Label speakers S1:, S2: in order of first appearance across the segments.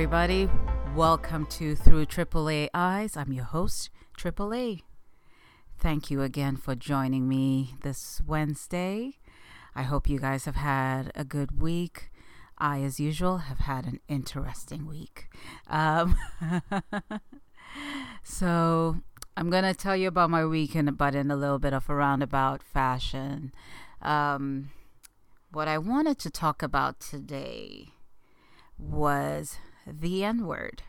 S1: everybody. Welcome to Through AAA Eyes. I'm your host, AAA. Thank you again for joining me this Wednesday. I hope you guys have had a good week. I, as usual, have had an interesting week. Um, so, I'm going to tell you about my week, in, but in a little bit of a roundabout fashion. Um, what I wanted to talk about today was the N word.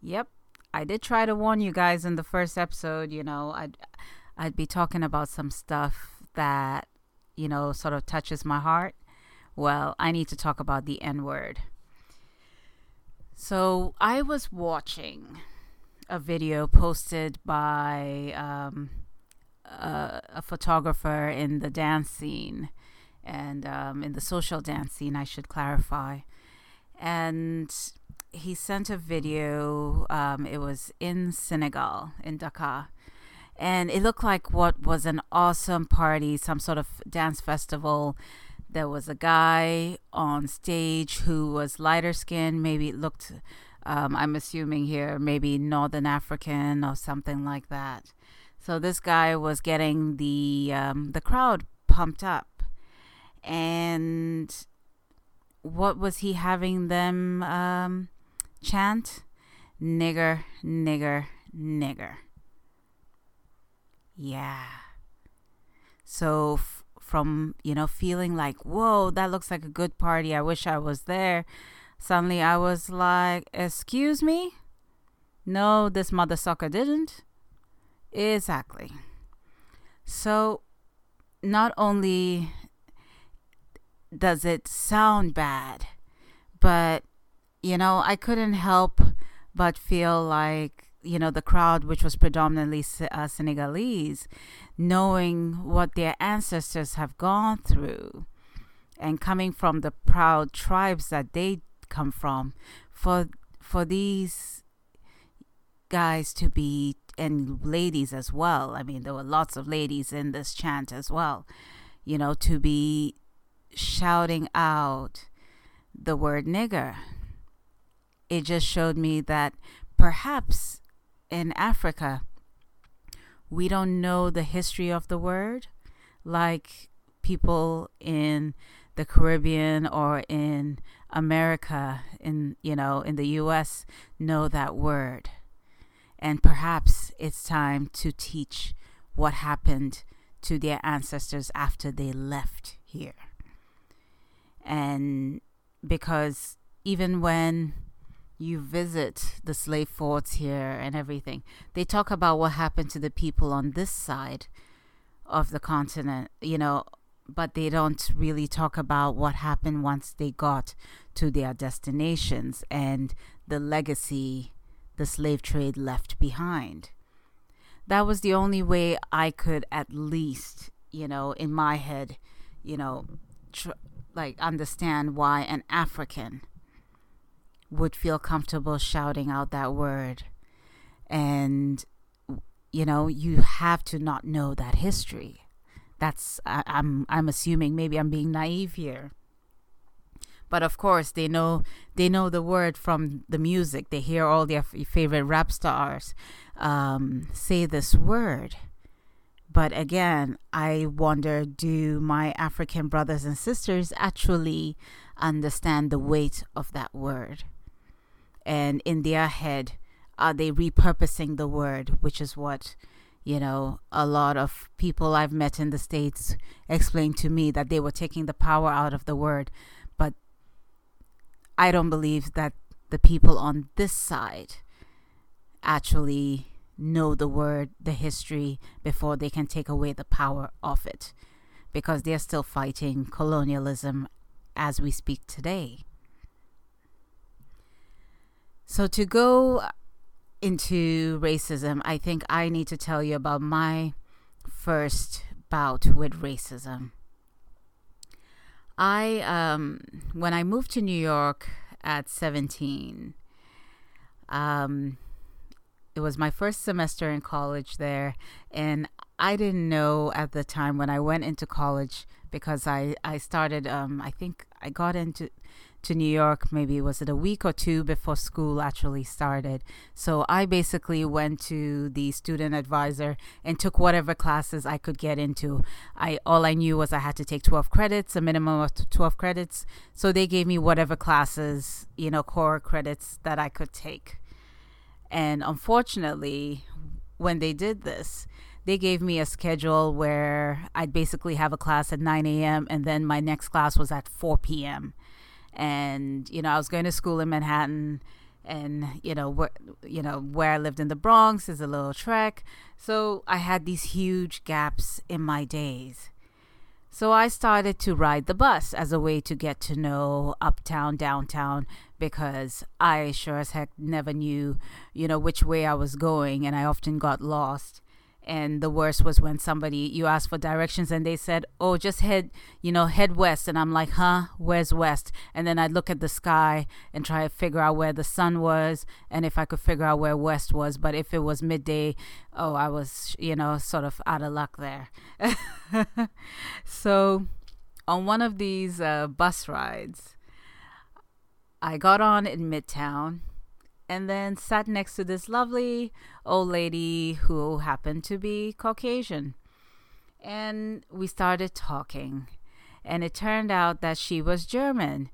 S1: Yep, I did try to warn you guys in the first episode. You know, I'd I'd be talking about some stuff that you know sort of touches my heart. Well, I need to talk about the N word. So I was watching a video posted by um, a, a, photographer in the dance scene and um, in the social dance scene, I should clarify. And he sent a video. Um, it was in Senegal, in Dakar. And it looked like what was an awesome party, some sort of dance festival. There was a guy on stage who was lighter skinned, maybe looked, um, I'm assuming here, maybe Northern African or something like that. So this guy was getting the um, the crowd pumped up, and what was he having them um, chant? Nigger, nigger, nigger. Yeah. So f- from you know feeling like whoa that looks like a good party i wish i was there suddenly i was like excuse me no this mother sucker didn't exactly so not only does it sound bad? But you know i couldn't help but feel like you know the crowd which was predominantly uh, senegalese knowing what their ancestors have gone through and coming from the proud tribes that they come from for for these guys to be and ladies as well. I mean there were lots of ladies in this chant as well you know to be shouting out the word nigger it just showed me that perhaps in Africa, we don't know the history of the word like people in the Caribbean or in America in you know in the US know that word. And perhaps it's time to teach what happened to their ancestors after they left here. And because even when you visit the slave forts here and everything, they talk about what happened to the people on this side of the continent, you know, but they don't really talk about what happened once they got to their destinations and the legacy the slave trade left behind. That was the only way I could at least, you know, in my head, you know, tr- like understand why an African would feel comfortable shouting out that word. And, you know, you have to not know that history. That's, I, I'm, I'm assuming maybe I'm being naive here. But of course, they know they know the word from the music. They hear all their f- favorite rap stars um, say this word. But again, I wonder do my African brothers and sisters actually understand the weight of that word? and in their head are they repurposing the word which is what you know a lot of people i've met in the states explained to me that they were taking the power out of the word but i don't believe that the people on this side actually know the word the history before they can take away the power of it because they're still fighting colonialism as we speak today so, to go into racism, I think I need to tell you about my first bout with racism. I, um, when I moved to New York at 17, um, it was my first semester in college there, and I didn't know at the time when I went into college because I I started um I think I got into to New York, maybe was it a week or two before school actually started. So I basically went to the student advisor and took whatever classes I could get into. I all I knew was I had to take 12 credits, a minimum of 12 credits. So they gave me whatever classes, you know, core credits that I could take. And unfortunately, when they did this, they gave me a schedule where I'd basically have a class at 9 a.m. and then my next class was at 4 p.m. And you know, I was going to school in Manhattan, and you know, where you know where I lived in the Bronx is a little trek, so I had these huge gaps in my days. So I started to ride the bus as a way to get to know uptown, downtown, because I sure as heck never knew, you know, which way I was going, and I often got lost and the worst was when somebody you asked for directions and they said oh just head you know head west. And i'm like huh? Where's west? And then i'd look at the sky and try to figure out where the sun was and if i could figure out where west was. But if it was midday oh i was you know sort of out of luck there. So on one of these uh, bus rides i got on in midtown and then sat next to this lovely old lady who happened to be Caucasian. And we started talking, and it turned out that she was German.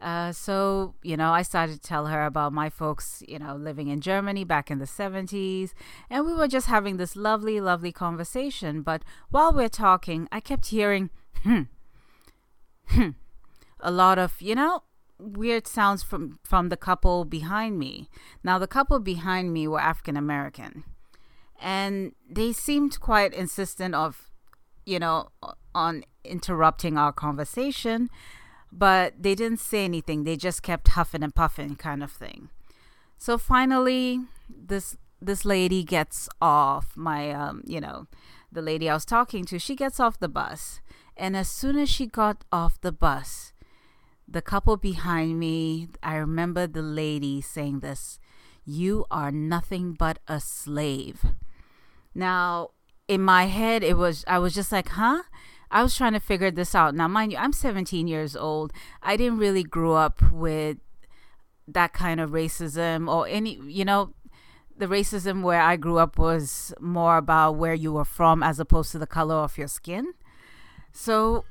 S1: Uh, so, you know, I started to tell her about my folks, you know, living in Germany back in the 70s. And we were just having this lovely, lovely conversation. But while we're talking, I kept hearing, hmm, hmm, a lot of, you know, weird sounds from from the couple behind me. Now the couple behind me were African American, and they seemed quite insistent of, you know, on interrupting our conversation, but they didn't say anything. They just kept huffing and puffing, kind of thing. So finally, this this lady gets off. My um, you know, the lady I was talking to, she gets off the bus, and as soon as she got off the bus the couple behind me, I remember the lady saying this You are nothing but a slave. Now, in my head, it was, I was just like, huh? I was trying to figure this out. Now, mind you, I'm 17 years old. I didn't really grow up with that kind of racism or any, you know, the racism where I grew up was more about where you were from as opposed to the color of your skin. So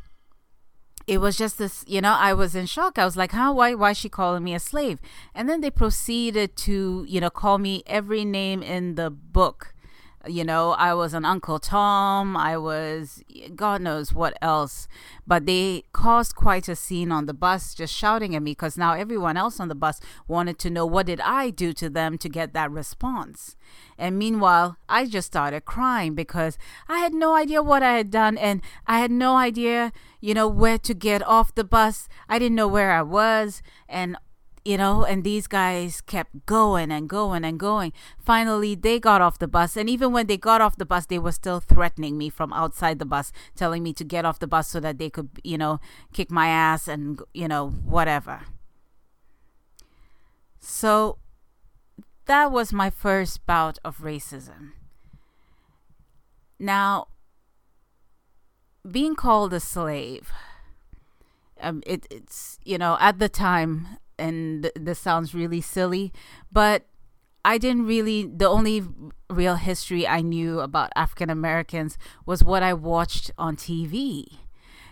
S1: it was just this, you know, I was in shock. I was like, how, why, why is she calling me a slave? And then they proceeded to, you know, call me every name in the book you know, I was an Uncle Tom. I was God knows what else. But they caused quite a scene on the bus, just shouting at me because now everyone else on the bus wanted to know what did I do to them to get that response. And meanwhile, I just started crying because I had no idea what I had done and I had no idea, you know, where to get off the bus. I didn't know where I was. And you know, and these guys kept going and going and going. Finally, they got off the bus, and even when they got off the bus, they were still threatening me from outside the bus, telling me to get off the bus so that they could, you know, kick my ass and, you know, whatever. So that was my first bout of racism. Now, being called a slave, um, it, it's, you know, at the time, and th- this sounds really silly, but I didn't really, the only real history I knew about African Americans was what I watched on TV.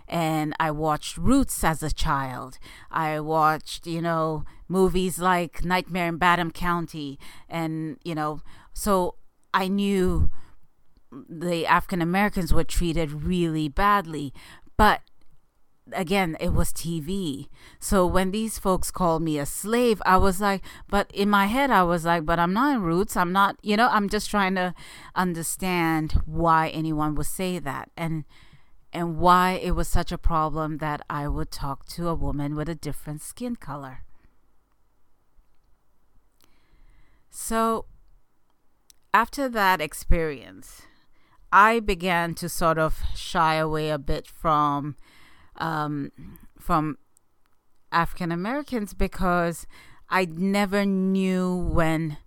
S1: And I watched Roots as a child. I watched, you know, movies like Nightmare in Badham County. And, you know, so I knew the African Americans were treated really badly. But again, it was TV. So when these folks called me a slave, I was like, but in my head, I was like, but I'm not in roots. I'm not, you know, I'm just trying to understand why anyone would say that and and why it was such a problem that I would talk to a woman with a different skin color. So after that experience, I began to sort of shy away a bit from um, from African Americans because I never knew when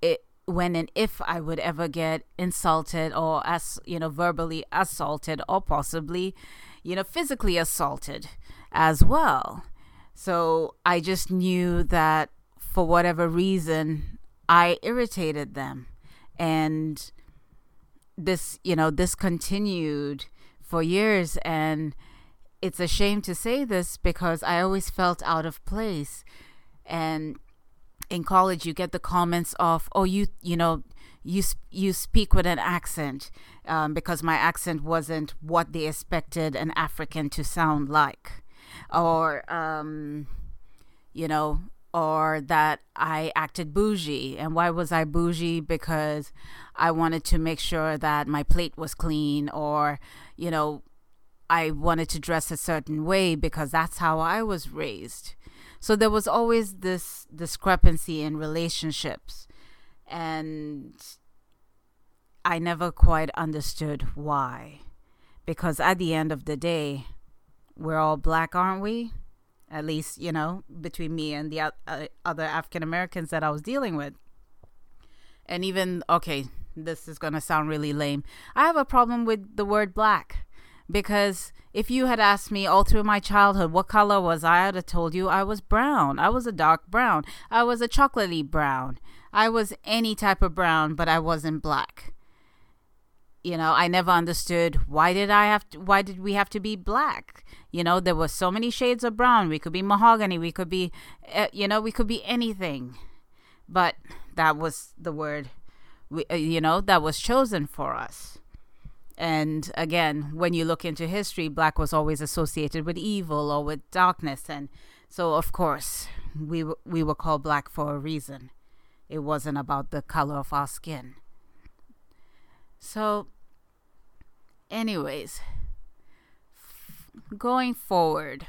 S1: it when and if I would ever get insulted or as you know verbally assaulted or possibly you know physically assaulted as well. So I just knew that for whatever reason, I irritated them. And this, you know, this continued for years. And it's a shame to say this because I always felt out of place. And in college, you get the comments of, oh, you, you know, you you speak with an accent um, because my accent wasn't what they expected an African to sound like, or um, you know, or that I acted bougie. And why was I bougie? Because I wanted to make sure that my plate was clean, or you know, I wanted to dress a certain way because that's how I was raised. So there was always this discrepancy in relationships and I never quite understood why. Because at the end of the day, we're all black, aren't we? At least, you know, between me and the uh, other African Americans that I was dealing with. And even, okay, this is going to sound really lame. I have a problem with the word black because if you had asked me all through my childhood what color was I, I'd have told you I was brown. I was a dark brown. I was a chocolatey brown. I was any type of brown, but I wasn't black. You know, I never understood why did I have to, why did we have to be black? You know, there were so many shades of brown. We could be mahogany, we could be uh, you know, we could be anything. But that was the word we, uh, you know, that was chosen for us. And again, when you look into history, black was always associated with evil or with darkness and so of course, we we were called black for a reason. It wasn't about the color of our skin. So, anyways, going forward,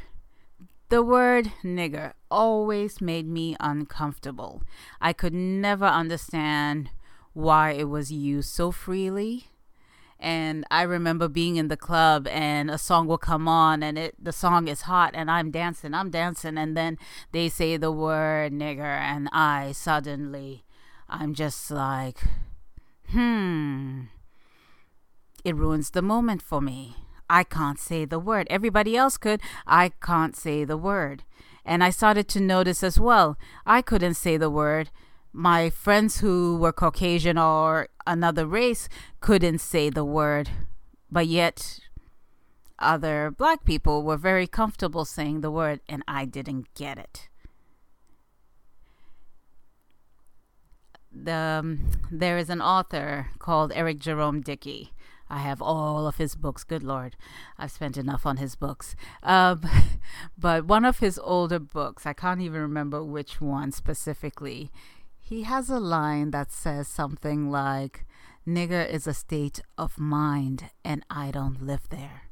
S1: the word nigger always made me uncomfortable. I could never understand why it was used so freely and I remember being in the club and a song will come on and it the song is hot and I'm dancing, I'm dancing and then they say the word nigger and I suddenly I'm just like hmm it ruins the moment for me. I can't say the word. Everybody else could. I can't say the word. And I started to notice as well, I couldn't say the word my friends who were Caucasian or another race couldn't say the word, but yet other black people were very comfortable saying the word, and I didn't get it. The, um, there is an author called Eric Jerome Dickey. I have all of his books. Good Lord, I've spent enough on his books. Um, but one of his older books, I can't even remember which one specifically, he has a line that says something like, Nigger is a state of mind and I don't live there.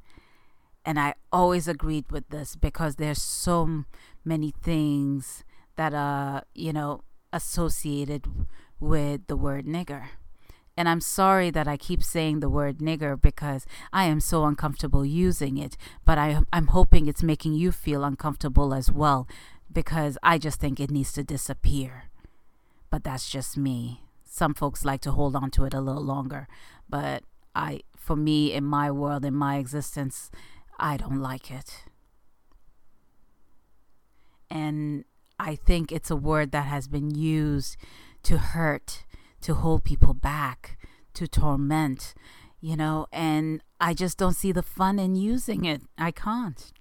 S1: And I always agreed with this because there's so many things that are, you know, associated with the word nigger. And I'm sorry that I keep saying the word nigger because I am so uncomfortable using it, but I, I'm hoping it's making you feel uncomfortable as well because I just think it needs to disappear but that's just me. Some folks like to hold on to it a little longer, but I for me in my world in my existence, I don't like it. And I think it's a word that has been used to hurt, to hold people back, to torment, you know, and I just don't see the fun in using it. I can't.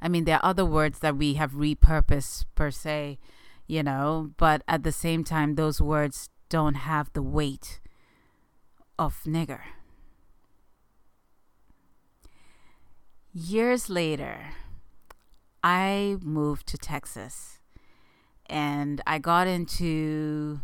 S1: I mean, there are other words that we have repurposed per se, you know, but at the same time, those words don't have the weight of nigger. Years later, I moved to Texas and I got into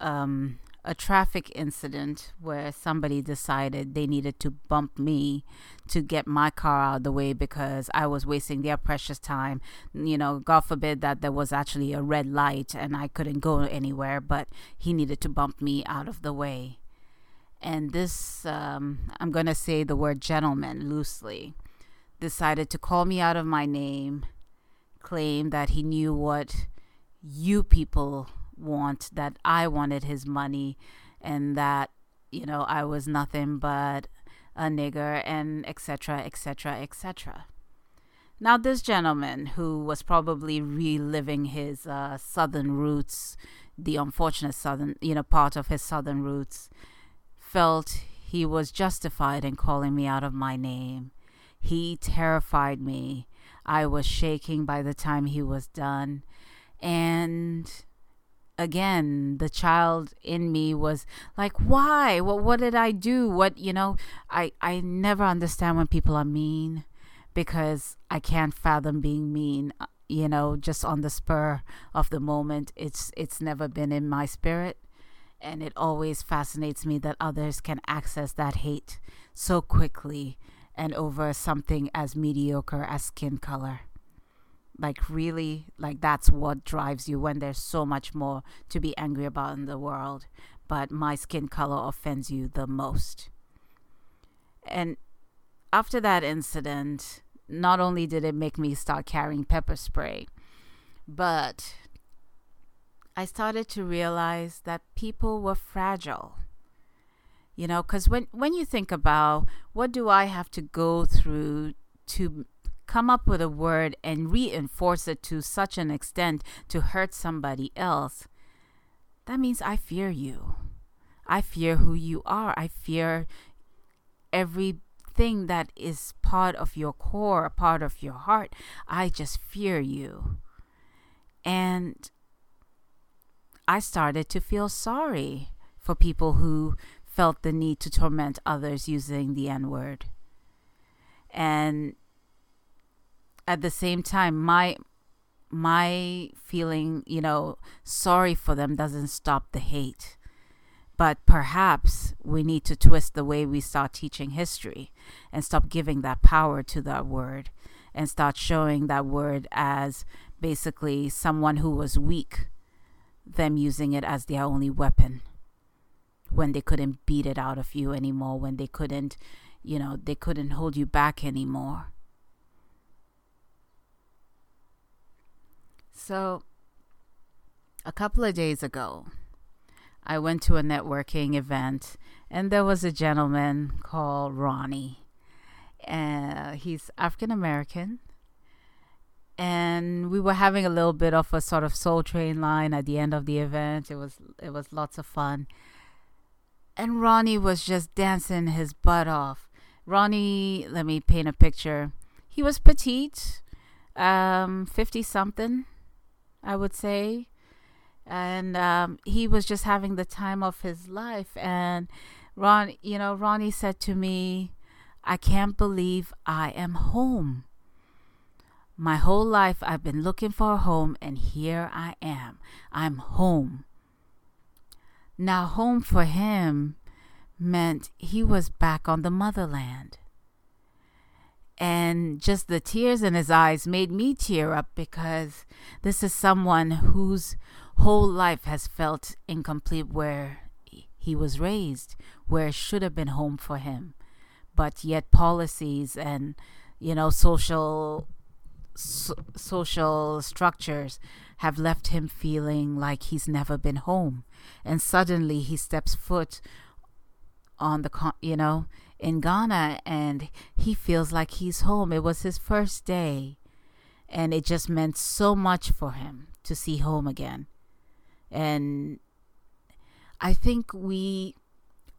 S1: um, a traffic incident where somebody decided they needed to bump me to get my car out of the way because I was wasting their precious time. You know, God forbid that there was actually a red light and I couldn't go anywhere, but he needed to bump me out of the way. And this, um, I'm going to say the word gentleman loosely, decided to call me out of my name, claim that he knew what you people want that I wanted his money and that you know I was nothing but a nigger and etc etc etc Now, this gentleman who was probably reliving his uh, southern roots, the unfortunate southern, you know, part of his southern roots, felt he was justified in calling me out of my name. He terrified me. I was shaking by the time he was done. And again, the child in me was like, why? What what did I do? What you know, I, I never understand when people are mean because I can't fathom being mean, uh, you know, just on the spur of the moment. It's it's never been in my spirit. And it always fascinates me that others can access that hate so quickly and over something as mediocre as skin color. Like, really, like that's what drives you when there's so much more to be angry about in the world. But my skin color offends you the most. And after that incident, not only did it make me start carrying pepper spray, but I started to realize that people were fragile. You know, because when, when you think about what do I have to go through to come up with a word and reinforce it to such an extent to hurt somebody else, that means I fear you. I fear who you are. I fear every thing that is part of your core, a part of your heart. I just fear you. And I started to feel sorry for people who felt the need to torment others using the N word. And at the same time, my my feeling, you know, sorry for them doesn't stop the hate. But perhaps we need to twist the way we start teaching history and stop giving that power to that word and start showing that word as basically someone who was weak, them using it as their only weapon when they couldn't beat it out of you anymore, when they couldn't, you know, they couldn't hold you back anymore. So, a couple of days ago, I went to a networking event and there was a gentleman called Ronnie. Uh, he's African American. And we were having a little bit of a sort of soul train line at the end of the event. It was it was lots of fun. And Ronnie was just dancing his butt off. Ronnie, let me paint a picture. He was petite, um, 50 something, I would say and um, he was just having the time of his life. And Ron, you know, Ronnie said to me, "I can't believe I am home. My whole life I've been looking for a home, and here I am. I'm home." Now, home for him meant he was back on the motherland. And just the tears in his eyes made me tear up because this is someone whose whole life has felt incomplete where he was raised, where it should have been home for him. But yet policies and, you know, social so, social structures have left him feeling like he's never been home. And suddenly he steps foot on the, you know, in Ghana and he feels like he's home. It was his first day and it just meant so much for him to see home again. And I think we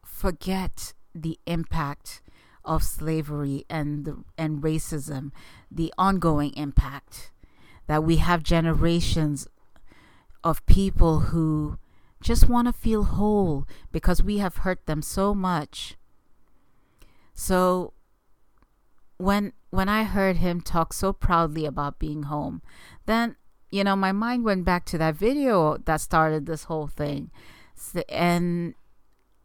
S1: forget the impact of slavery and the, and racism, the ongoing impact that we have generations of people who just want to feel whole because we have hurt them so much. So when when I heard him talk so proudly about being home, then you know, my mind went back to that video that started this whole thing. And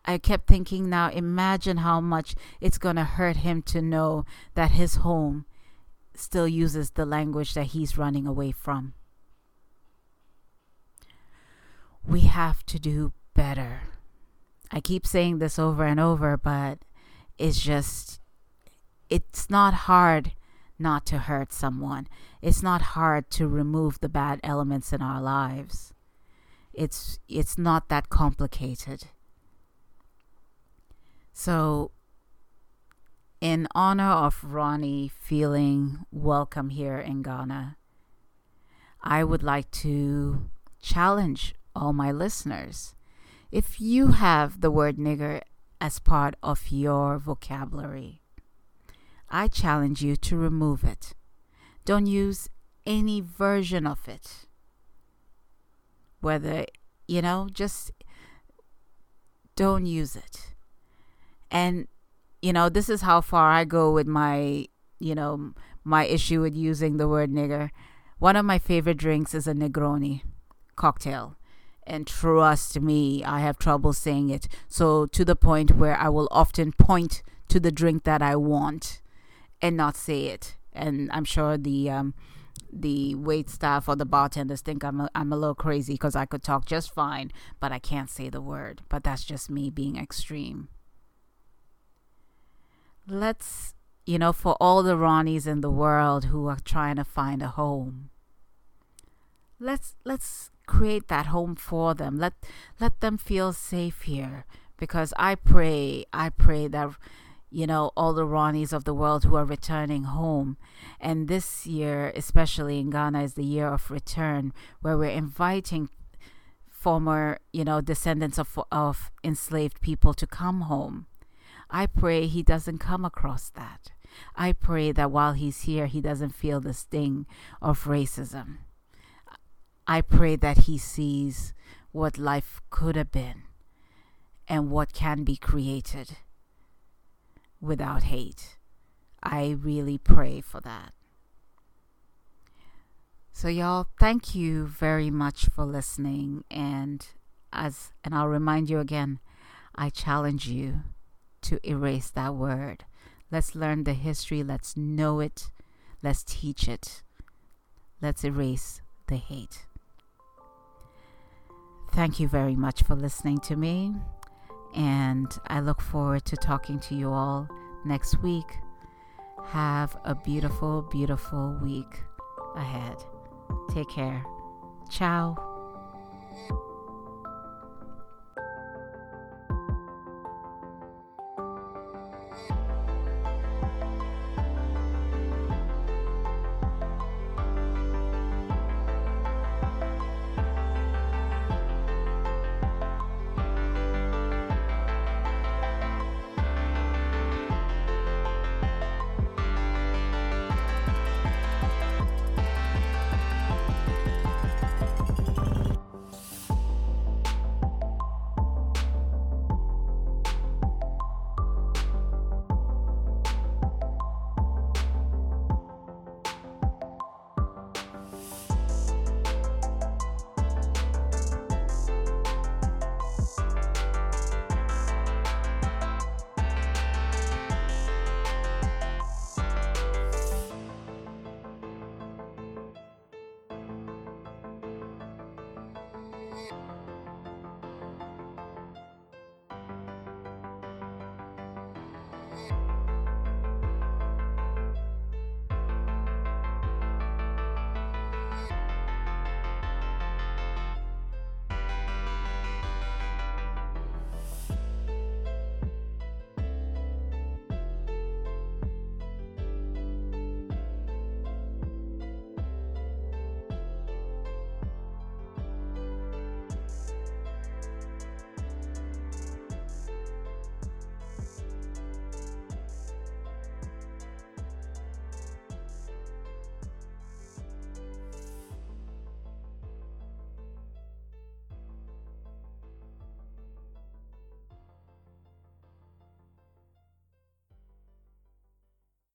S1: I kept thinking, now imagine how much it's to hurt him to know that his home still uses the language that he's running away from. We have to do better. I keep saying this over and over, but it's just, it's not hard not to hurt someone. It's not hard to remove the bad elements in our lives. It's it's not that complicated. So in honor of Ronnie feeling welcome here in Ghana, I would like to challenge all my listeners. If you have the word nigger as part of your vocabulary, I challenge you to remove it. Don't use any version of it. Whether, you know, just don't use it. And, you know, this is how far I go with my, you know, my issue with using the word nigger. One of my favorite drinks is a Negroni cocktail. And trust me, I have trouble saying it. So, to the point where I will often point to the drink that I want and not say it. And I'm sure the um, the wait staff or the bartenders think I'm a, I'm a little crazy because I could talk just fine, but I can't say the word. But that's just me being extreme. Let's, you know, for all the Ronnies in the world who are trying to find a home, let's let's create that home for them. Let let them feel safe here because I pray, I pray that you know, all the Ronnies of the world who are returning home. And this year, especially in Ghana, is the year of return, where we're inviting former, you know, descendants of, of enslaved people to come home. I pray he doesn't come across that. I pray that while he's here, he doesn't feel the sting of racism. I pray that he sees what life could have been and what can be created without hate. I really pray for that. So y'all, thank you very much for listening and as and I'll remind you again, I challenge you to erase that word. Let's learn the history, let's know it, let's teach it. Let's erase the hate. Thank you very much for listening to me. And I look forward to talking to you all next week. Have a beautiful, beautiful week ahead. Take care. Ciao.